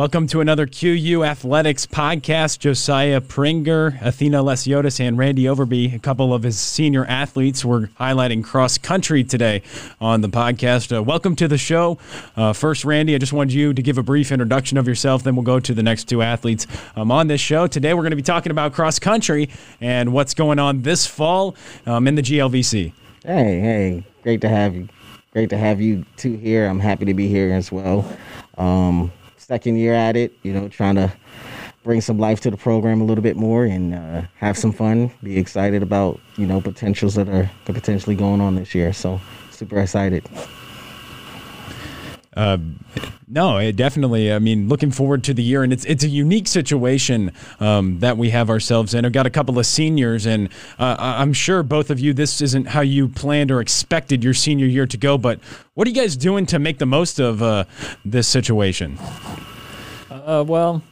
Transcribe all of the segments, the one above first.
Welcome to another QU Athletics podcast. Josiah Pringer, Athena Lesiotis, and Randy Overby, a couple of his senior athletes, were highlighting cross country today on the podcast. Uh, welcome to the show. Uh, first, Randy, I just wanted you to give a brief introduction of yourself, then we'll go to the next two athletes um, on this show. Today, we're going to be talking about cross country and what's going on this fall um, in the GLVC. Hey, hey, great to have you. Great to have you two here. I'm happy to be here as well. Um, second year at it, you know, trying to bring some life to the program a little bit more and uh, have some fun. Be excited about you know potentials that are potentially going on this year. So super excited. No, it definitely. I mean, looking forward to the year, and it's it's a unique situation um, that we have ourselves in. I've got a couple of seniors, and uh, I'm sure both of you, this isn't how you planned or expected your senior year to go. But what are you guys doing to make the most of uh, this situation? Uh, well,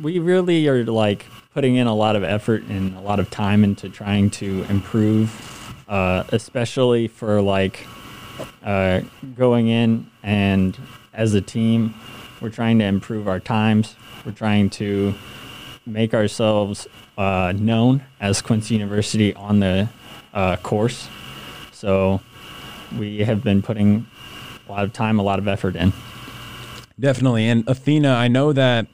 we really are like putting in a lot of effort and a lot of time into trying to improve, uh, especially for like uh, going in and as a team, we're trying to improve our times. We're trying to make ourselves uh, known as Quincy University on the uh, course. So we have been putting a lot of time, a lot of effort in. Definitely. And Athena, I know that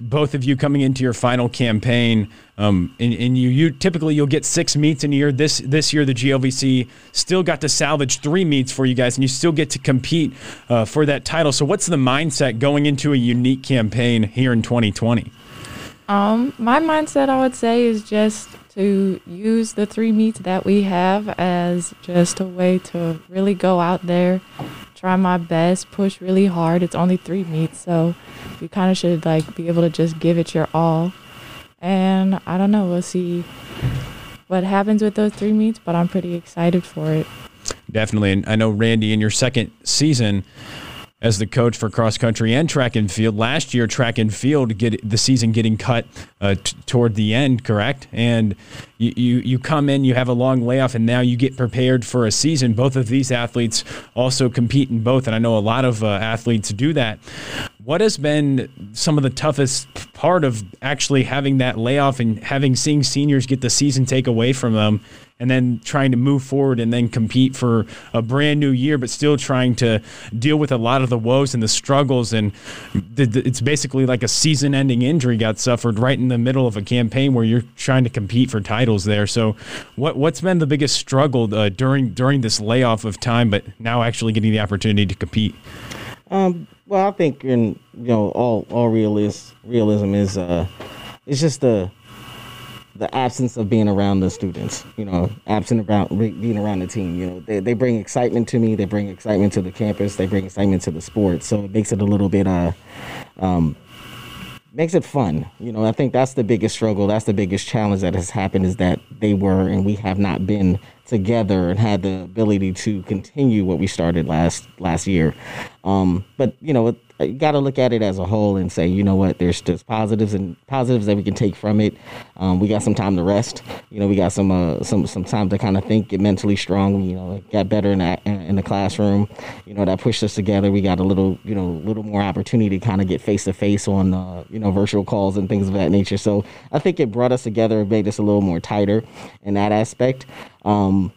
both of you coming into your final campaign, um, and, and you, you typically you'll get six meets in a year. This this year the GLVC still got to salvage three meets for you guys, and you still get to compete uh, for that title. So what's the mindset going into a unique campaign here in 2020? Um, my mindset, I would say, is just to use the three meets that we have as just a way to really go out there, try my best, push really hard. It's only three meets, so you kind of should like be able to just give it your all. And I don't know, we'll see what happens with those three meets, but I'm pretty excited for it. Definitely, and I know Randy in your second season as the coach for cross country and track and field. Last year, track and field get the season getting cut uh, t- toward the end, correct? And you, you you come in, you have a long layoff, and now you get prepared for a season. Both of these athletes also compete in both, and I know a lot of uh, athletes do that. What has been some of the toughest part of actually having that layoff and having seeing seniors get the season take away from them and then trying to move forward and then compete for a brand new year, but still trying to deal with a lot of the woes and the struggles. And it's basically like a season ending injury got suffered right in the middle of a campaign where you're trying to compete for titles there. So, what, what's been the biggest struggle uh, during, during this layoff of time, but now actually getting the opportunity to compete? Um, well, I think in you know all all realist realism is uh, it's just the the absence of being around the students, you know, absent about being around the team. You know, they, they bring excitement to me. They bring excitement to the campus. They bring excitement to the sport. So it makes it a little bit, uh, um, makes it fun. You know, I think that's the biggest struggle. That's the biggest challenge that has happened is that they were and we have not been together and had the ability to continue what we started last last year. Um, but you know, you got to look at it as a whole and say, you know what, there's just positives and positives that we can take from it. Um, we got some time to rest. You know, we got some uh, some some time to kind of think, get mentally strong. You know, got better in that in the classroom. You know, that pushed us together. We got a little you know a little more opportunity to kind of get face to face on uh, you know virtual calls and things of that nature. So I think it brought us together, made us a little more tighter in that aspect. Um,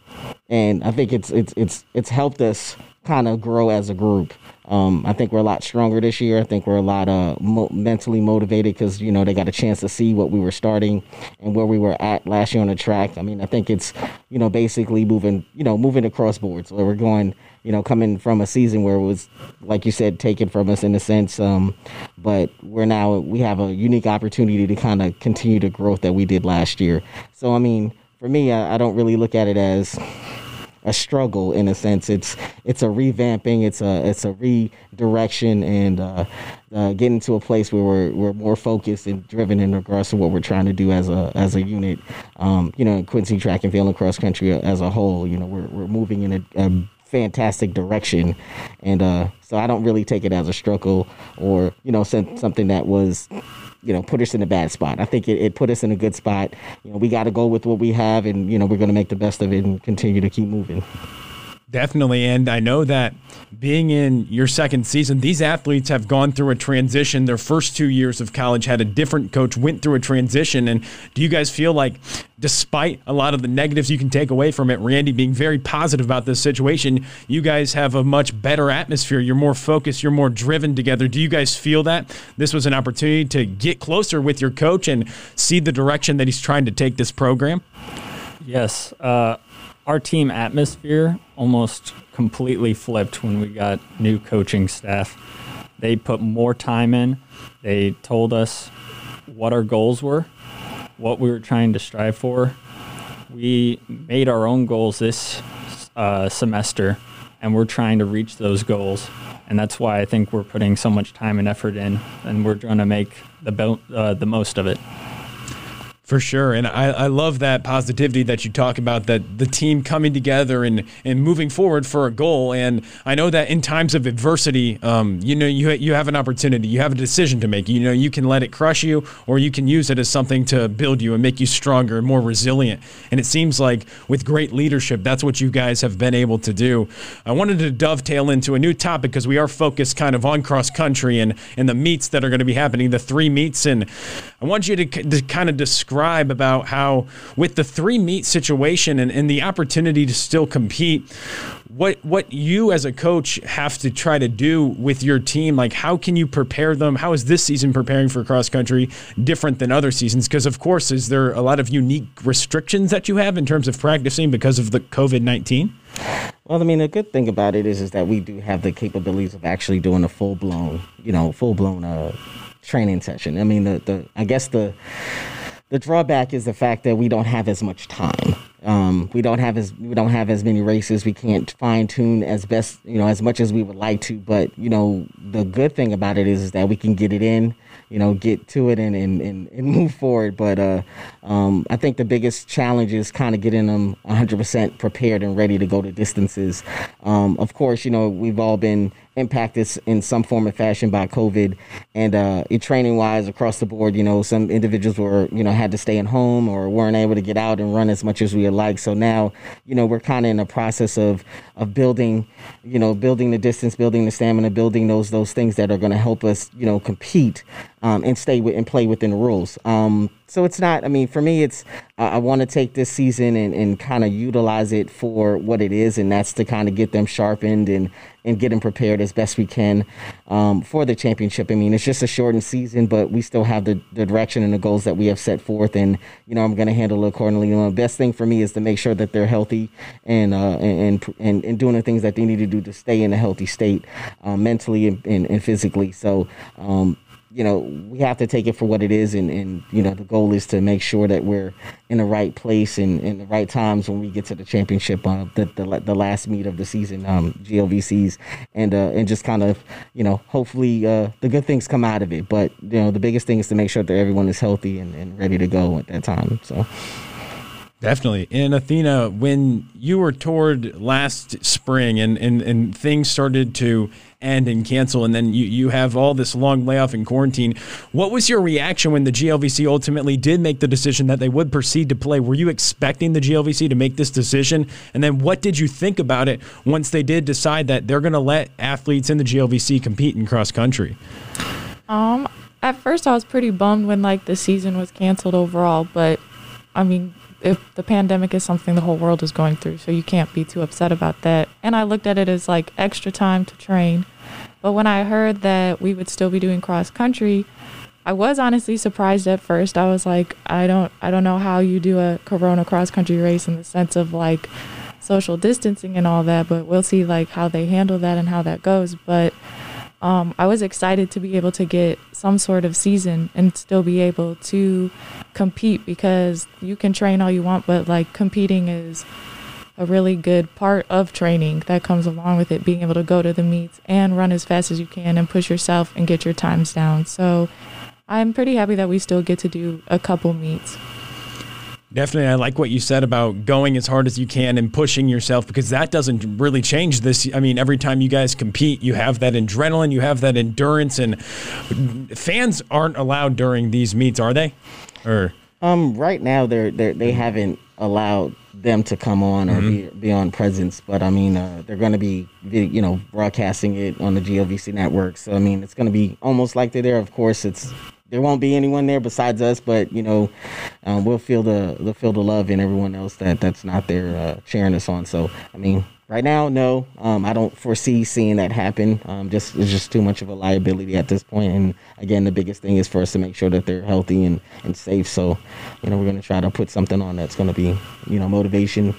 and I think it's it's it's it's helped us kind of grow as a group. Um, I think we're a lot stronger this year. I think we're a lot uh, mo- mentally motivated because you know they got a chance to see what we were starting and where we were at last year on the track. I mean, I think it's you know basically moving you know moving across boards where we're going you know coming from a season where it was like you said taken from us in a sense, um, but we're now we have a unique opportunity to kind of continue the growth that we did last year. So I mean, for me, I, I don't really look at it as a struggle in a sense. It's it's a revamping, it's a it's a redirection, and uh, uh, getting to a place where we're we're more focused and driven in regards to what we're trying to do as a as a unit. Um, you know, Quincy track and field and cross country as a whole. You know, we're we're moving in a, a fantastic direction, and uh, so I don't really take it as a struggle or you know something that was you know, put us in a bad spot. I think it, it put us in a good spot. You know, we got to go with what we have, and you know, we're going to make the best of it and continue to keep moving. Definitely. And I know that being in your second season, these athletes have gone through a transition. Their first two years of college had a different coach, went through a transition. And do you guys feel like, despite a lot of the negatives you can take away from it, Randy being very positive about this situation, you guys have a much better atmosphere? You're more focused, you're more driven together. Do you guys feel that this was an opportunity to get closer with your coach and see the direction that he's trying to take this program? Yes. Uh, our team atmosphere almost completely flipped when we got new coaching staff. They put more time in. They told us what our goals were, what we were trying to strive for. We made our own goals this uh, semester, and we're trying to reach those goals. And that's why I think we're putting so much time and effort in, and we're trying to make the uh, the most of it. For sure. And I, I love that positivity that you talk about, that the team coming together and, and moving forward for a goal. And I know that in times of adversity, um, you know, you, you have an opportunity, you have a decision to make. You know, you can let it crush you or you can use it as something to build you and make you stronger and more resilient. And it seems like with great leadership, that's what you guys have been able to do. I wanted to dovetail into a new topic because we are focused kind of on cross country and, and the meets that are going to be happening, the three meets. And I want you to, to kind of describe about how, with the three meet situation and, and the opportunity to still compete, what what you as a coach have to try to do with your team? Like how can you prepare them? How is this season preparing for cross country different than other seasons? Because of course is there a lot of unique restrictions that you have in terms of practicing because of the covid-19 well i mean the good thing about it is is that we do have the capabilities of actually doing a full-blown you know full-blown uh training session. I mean the, the i guess the the drawback is the fact that we don't have as much time. Um, we don't have as we don't have as many races. We can't fine tune as best you know as much as we would like to. But you know the good thing about it is, is that we can get it in you know, get to it and, and, and, and move forward. But uh, um, I think the biggest challenge is kind of getting them 100% prepared and ready to go to distances. Um, of course, you know, we've all been impacted in some form or fashion by COVID. And uh, training wise, across the board, you know, some individuals were, you know, had to stay at home or weren't able to get out and run as much as we would like. So now, you know, we're kind of in a process of of building, you know, building the distance, building the stamina, building those those things that are going to help us, you know, compete um, and stay with and play within the rules. Um, so it's not. I mean, for me, it's uh, I want to take this season and, and kind of utilize it for what it is, and that's to kind of get them sharpened and and get them prepared as best we can um, for the championship. I mean, it's just a shortened season, but we still have the, the direction and the goals that we have set forth, and you know, I'm going to handle it accordingly. You know, the best thing for me is to make sure that they're healthy and uh, and, and and doing the things that they need to do to stay in a healthy state, uh, mentally and, and, and physically. So. Um, you know, we have to take it for what it is, and, and you know, the goal is to make sure that we're in the right place and in the right times when we get to the championship, uh, the, the the last meet of the season, um, GLVCs, and uh, and just kind of, you know, hopefully uh, the good things come out of it. But you know, the biggest thing is to make sure that everyone is healthy and, and ready to go at that time. So. Definitely. And Athena, when you were toured last spring and, and, and things started to end and cancel, and then you, you have all this long layoff and quarantine, what was your reaction when the GLVC ultimately did make the decision that they would proceed to play? Were you expecting the GLVC to make this decision? And then what did you think about it once they did decide that they're going to let athletes in the GLVC compete in cross country? Um, at first I was pretty bummed when like the season was canceled overall, but I mean, if the pandemic is something the whole world is going through, so you can't be too upset about that. And I looked at it as like extra time to train. But when I heard that we would still be doing cross country, I was honestly surprised at first. I was like, I don't I don't know how you do a corona cross country race in the sense of like social distancing and all that, but we'll see like how they handle that and how that goes. But um, I was excited to be able to get some sort of season and still be able to compete because you can train all you want, but like competing is a really good part of training that comes along with it being able to go to the meets and run as fast as you can and push yourself and get your times down. So I'm pretty happy that we still get to do a couple meets. Definitely. I like what you said about going as hard as you can and pushing yourself because that doesn't really change this. I mean, every time you guys compete, you have that adrenaline, you have that endurance, and fans aren't allowed during these meets, are they? Or um, right now they're they they haven't allowed them to come on or be, be on presence. But I mean, uh, they're going to be, you know, broadcasting it on the GLVC network. So I mean, it's going to be almost like they're there. Of course, it's there won't be anyone there besides us, but you know, um, we'll feel the the feel the love in everyone else that that's not there uh, cheering us on. So I mean, right now, no, um, I don't foresee seeing that happen. Um, just it's just too much of a liability at this point. And again, the biggest thing is for us to make sure that they're healthy and and safe. So you know, we're to try to put something on that's to be you know motivation.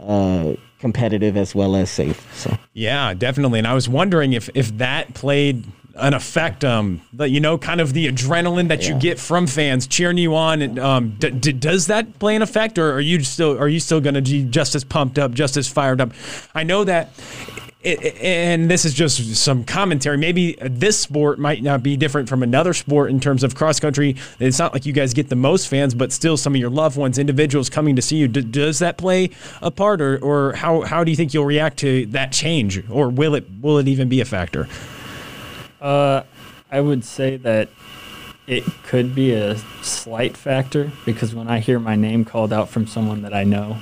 Uh, competitive as well as safe so Yeah, definitely. And I was wondering if if that played an effect, um, that you know, kind of the adrenaline that you get from fans cheering you on. And um, d- d- does that play an effect, or are you still are you still going to be just as pumped up, just as fired up? I know that. It- and this is just some commentary. Maybe this sport might not be different from another sport in terms of cross country. It's not like you guys get the most fans, but still some of your loved ones, individuals coming to see you. D- does that play a part, or, or how, how do you think you'll react to that change, or will it will it even be a factor? Uh, I would say that it could be a slight factor because when I hear my name called out from someone that I know,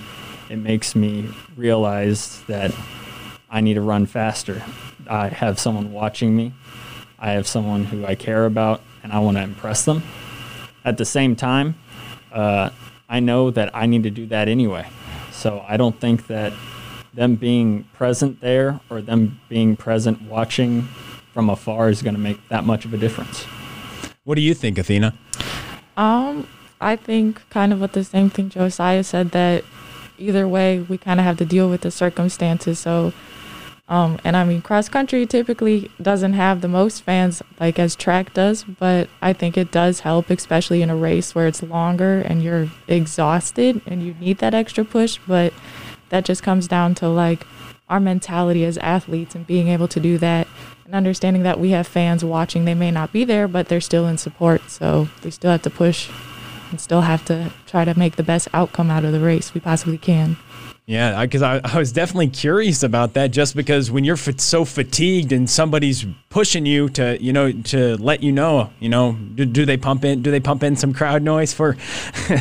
it makes me realize that I need to run faster. I have someone watching me. I have someone who I care about, and I want to impress them. At the same time, uh, I know that I need to do that anyway. So I don't think that them being present there or them being present watching from afar is going to make that much of a difference. What do you think, Athena? Um, I think kind of what the same thing Josiah said that either way we kind of have to deal with the circumstances. So, um, and I mean cross country typically doesn't have the most fans like as track does, but I think it does help, especially in a race where it's longer and you're exhausted and you need that extra push. But that just comes down to like our mentality as athletes and being able to do that and understanding that we have fans watching. They may not be there, but they're still in support. So we still have to push and still have to try to make the best outcome out of the race we possibly can. Yeah, because I, I, was definitely curious about that. Just because when you're fa- so fatigued and somebody's pushing you to, you know, to let you know, you know, do, do they pump in? Do they pump in some crowd noise for?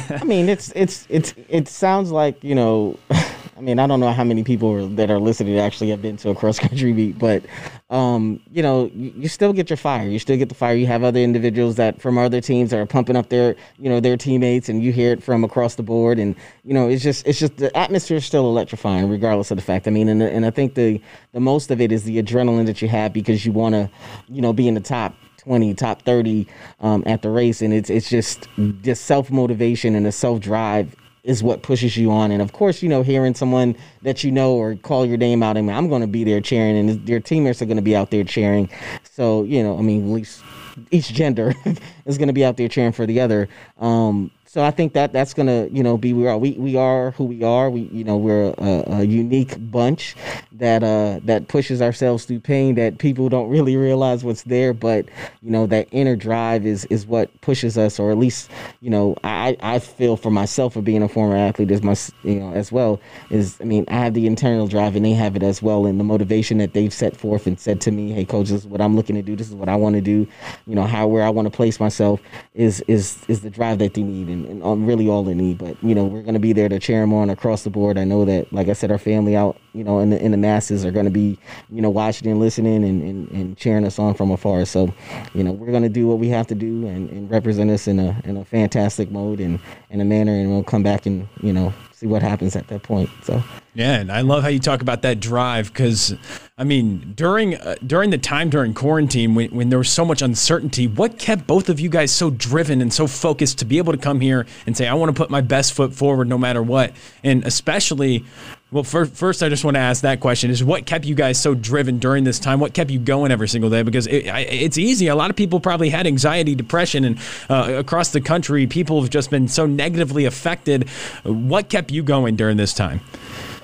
I mean, it's it's it's it sounds like you know. I mean, I don't know how many people that are listening actually have been to a cross country meet, but um, you know, you, you still get your fire. You still get the fire. You have other individuals that from other teams that are pumping up their you know their teammates, and you hear it from across the board. And you know, it's just it's just the atmosphere is still electrifying, regardless of the fact. I mean, and and I think the the most of it is the adrenaline that you have because you want to, you know, be in the top 20 top 30 um, at the race and it's it's just just self motivation and a self drive is what pushes you on. And of course you know hearing someone that you know or call your name out I mean I'm going to be there cheering and your teammates are going to be out there cheering. So you know I mean at least each gender is going to be out there cheering for the other. Um so I think that that's gonna, you know, be we are. We, we are who we are. We, you know, we're a, a unique bunch that uh that pushes ourselves through pain that people don't really realize what's there. But you know, that inner drive is is what pushes us, or at least, you know, I I feel for myself for being a former athlete as my, you know, as well. Is I mean, I have the internal drive and they have it as well, and the motivation that they've set forth and said to me, hey, coach, this is what I'm looking to do. This is what I want to do. You know, how where I want to place myself is is is the drive that they need. And um, really all they need. But you know, we're gonna be there to cheer them on across the board. I know that, like I said, our family out, you know, in the in the masses are gonna be, you know, watching and listening and, and, and cheering us on from afar. So, you know, we're gonna do what we have to do and, and represent us in a in a fantastic mode and in a manner, and we'll come back and you know see what happens at that point. So. Yeah, and I love how you talk about that drive because, I mean, during uh, during the time during quarantine when, when there was so much uncertainty, what kept both of you guys so driven and so focused to be able to come here and say, I want to put my best foot forward no matter what? And especially, well, first, first I just want to ask that question is what kept you guys so driven during this time? What kept you going every single day? Because it, it's easy. A lot of people probably had anxiety, depression, and uh, across the country, people have just been so negatively affected. What kept you going during this time?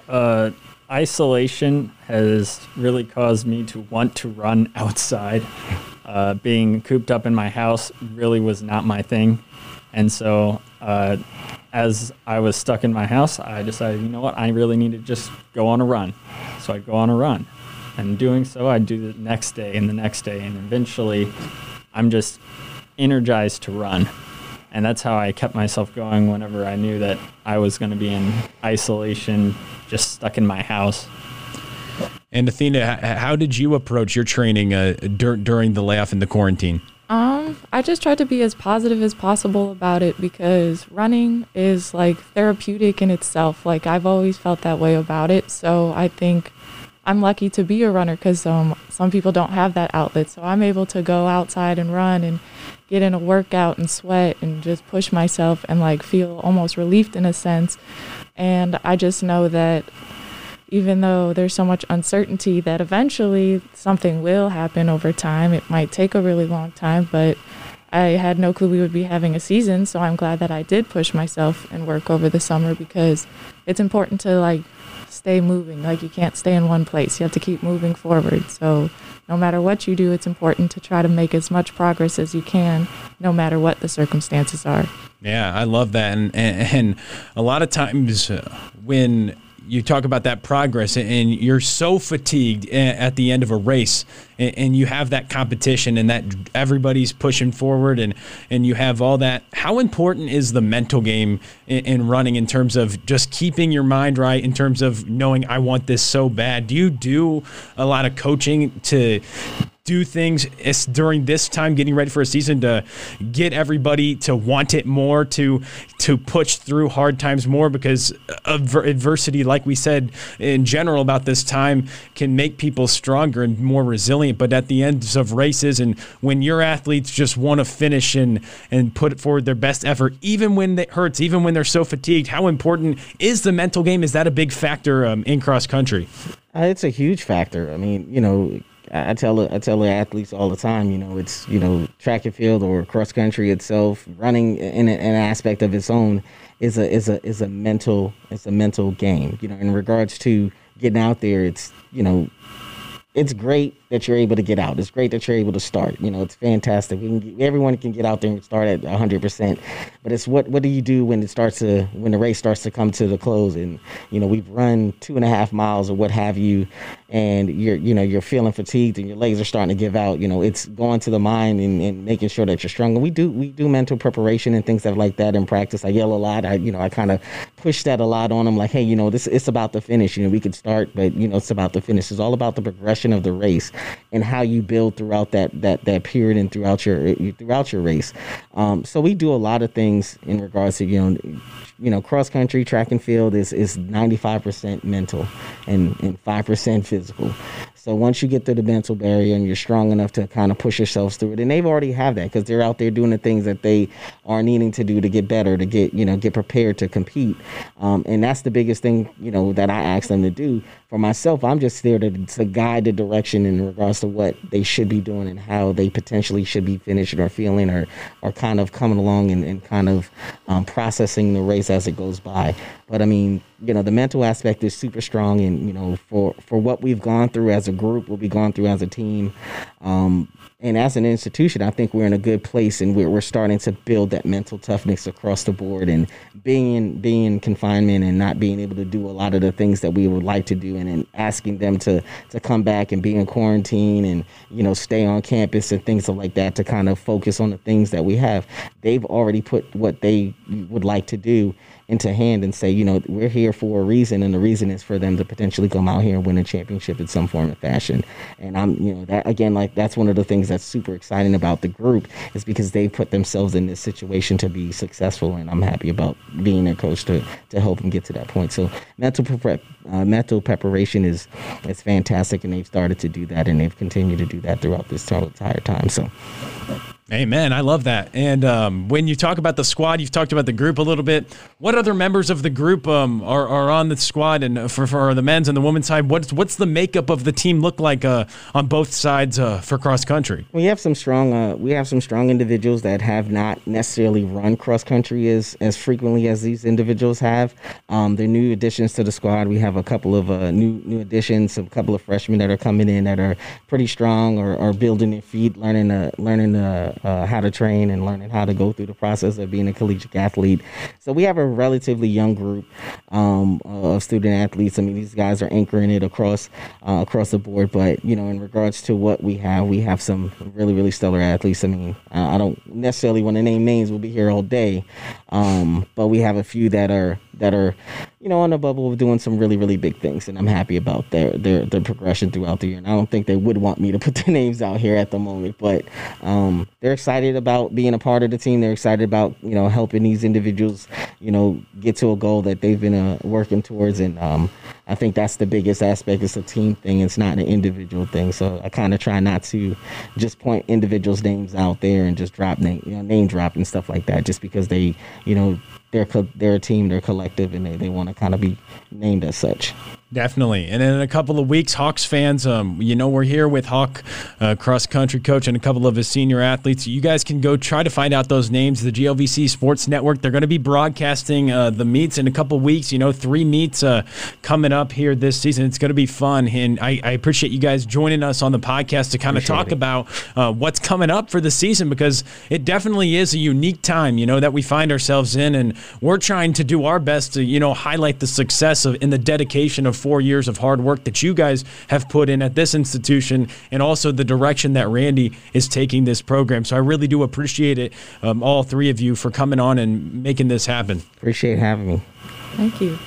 Uh, isolation has really caused me to want to run outside. Uh, being cooped up in my house really was not my thing. And so, uh, as I was stuck in my house, I decided, you know what, I really need to just go on a run. So I go on a run. And doing so, I do the next day and the next day. And eventually, I'm just energized to run. and that's how I kept myself going whenever I knew that I was going to be in isolation, just stuck in my house. And Athena, how did you approach your training uh, dur- during the layoff and the quarantine? Um, I just tried to be as positive as possible about it because running is like therapeutic in itself. Like I've always felt that way about it. So I think I'm lucky to be a runner because um, some people don't have that outlet. So I'm able to go outside and run and get in a workout and sweat and just push myself and like feel almost relieved in a sense. And I just know that even though there's so much uncertainty that eventually something will happen over time. It might take a really long time, but I had no clue we would be having a season, so I'm glad that I did push myself and work over the summer because it's important to like stay moving. Like you can't stay in one place. You have to keep moving forward. So no matter what you do, it's important to try to make as much progress as you can no matter what the circumstances are. Yeah, I love that, and and, and a lot of times when you talk about that progress and you're so fatigued at the end of a race and you have that competition and that everybody's pushing forward and and you have all that. How important is the mental game in, running in terms of just keeping your mind right in terms of knowing I want this so bad. Do you do a lot of coaching to do things during this time getting ready for a season to get everybody to want it more to to push through hard times more because adversity like we said in general about this time can make people stronger and more resilient. But at the ends of races and when your athletes just want to finish and and put forward their best effort even when it hurts even when they're so fatigued how important is the mental game? Is that a big factor um, in cross country? Uh, it's a huge factor. I mean you know I tell I tell the athletes all the time, you know, it's you know track and field or cross country itself, running in an aspect of its own is a is a is a mental it's a mental game. You know, in regards to getting out there, it's you know it's great that you're able to get out. It's great that you're able to start. You know, it's fantastic. We can, everyone can get out there and start at 100%. But it's what what do you do when it starts to when the race starts to come to the close and you know we've run two and a half miles or what have you, and you're you know you're feeling fatigued and your legs are starting to give out. You know, it's going to the mind and, and making sure that you're strong. And we do we do mental preparation and things like that in practice. I yell a lot. I you know I kind of push that a lot on them. Like hey, you know this it's about the finish. You know we could start, but you know it's about the finish. It's all about the progression of the race and how you build throughout that that that period and throughout your throughout your race. Um, so we do a lot of things in regards to you know you know cross country track and field is is 95% mental and and 5% physical. So once you get through the mental barrier and you're strong enough to kind of push yourselves through it, and they've already have that because they're out there doing the things that they are needing to do to get better, to get you know get prepared to compete, um, and that's the biggest thing you know that I ask them to do. For myself, I'm just there to, to guide the direction in regards to what they should be doing and how they potentially should be finishing or feeling or or kind of coming along and, and kind of um, processing the race as it goes by. But I mean, you know, the mental aspect is super strong, and you know, for for what we've gone through as a group, what we've gone through as a team, um, and as an institution, I think we're in a good place, and we're we're starting to build that mental toughness across the board. And being in, being in confinement and not being able to do a lot of the things that we would like to do, and, and asking them to to come back and be in quarantine and you know stay on campus and things like that to kind of focus on the things that we have. They've already put what they would like to do into hand and say, you know, we're here for a reason, and the reason is for them to potentially come out here and win a championship in some form of fashion. And I'm, you know, that again, like that's one of the things that's super exciting about the group is because they put themselves in this situation to be successful, and I'm happy about being their coach to to help them get to that point. So mental prep, uh, mental preparation is is fantastic, and they've started to do that, and they've continued to do that throughout this entire time. So. Amen. I love that. And um, when you talk about the squad, you've talked about the group a little bit. What other members of the group um, are, are on the squad, and for, for the men's and the women's side, what's what's the makeup of the team look like uh, on both sides uh, for cross country? We have some strong uh, we have some strong individuals that have not necessarily run cross country as as frequently as these individuals have. Um, they're new additions to the squad. We have a couple of uh, new new additions, a couple of freshmen that are coming in that are pretty strong or, or building their feet, learning uh, learning. Uh, uh, how to train and learning how to go through the process of being a collegiate athlete. So we have a relatively young group um, of student athletes. I mean, these guys are anchoring it across uh, across the board. But you know, in regards to what we have, we have some really really stellar athletes. I mean, I don't necessarily want to name names. We'll be here all day, um, but we have a few that are that are you know on the bubble of doing some really really big things, and I'm happy about their their their progression throughout the year. And I don't think they would want me to put their names out here at the moment, but um, they're excited about being a part of the team. They're excited about you know helping these individuals you know get to a goal that they've been uh, working towards, and um, I think that's the biggest aspect. It's a team thing. It's not an individual thing. So I kind of try not to just point individuals' names out there and just drop name, you know, name drop and stuff like that, just because they, you know, they're a team, they're collective, and they, they want to kind of be named as such. Definitely. And in a couple of weeks, Hawks fans, um, you know, we're here with Hawk uh, cross country coach and a couple of his senior athletes. You guys can go try to find out those names. The GLVC Sports Network, they're going to be broadcasting uh, the meets in a couple of weeks. You know, three meets uh, coming up here this season. It's going to be fun. And I, I, appreciate you guys joining us on the podcast to kind of talk it. about uh, what's coming up for the season because it definitely is a unique time, you know, that we find ourselves in. And we're trying to do our best to, you know, highlight the success of in the dedication of four years of hard work that you guys have put in at this institution and also the direction that Randy is taking this program. So I really do appreciate it, um, all three of you, for coming on and making this happen. Appreciate having me. Thank you.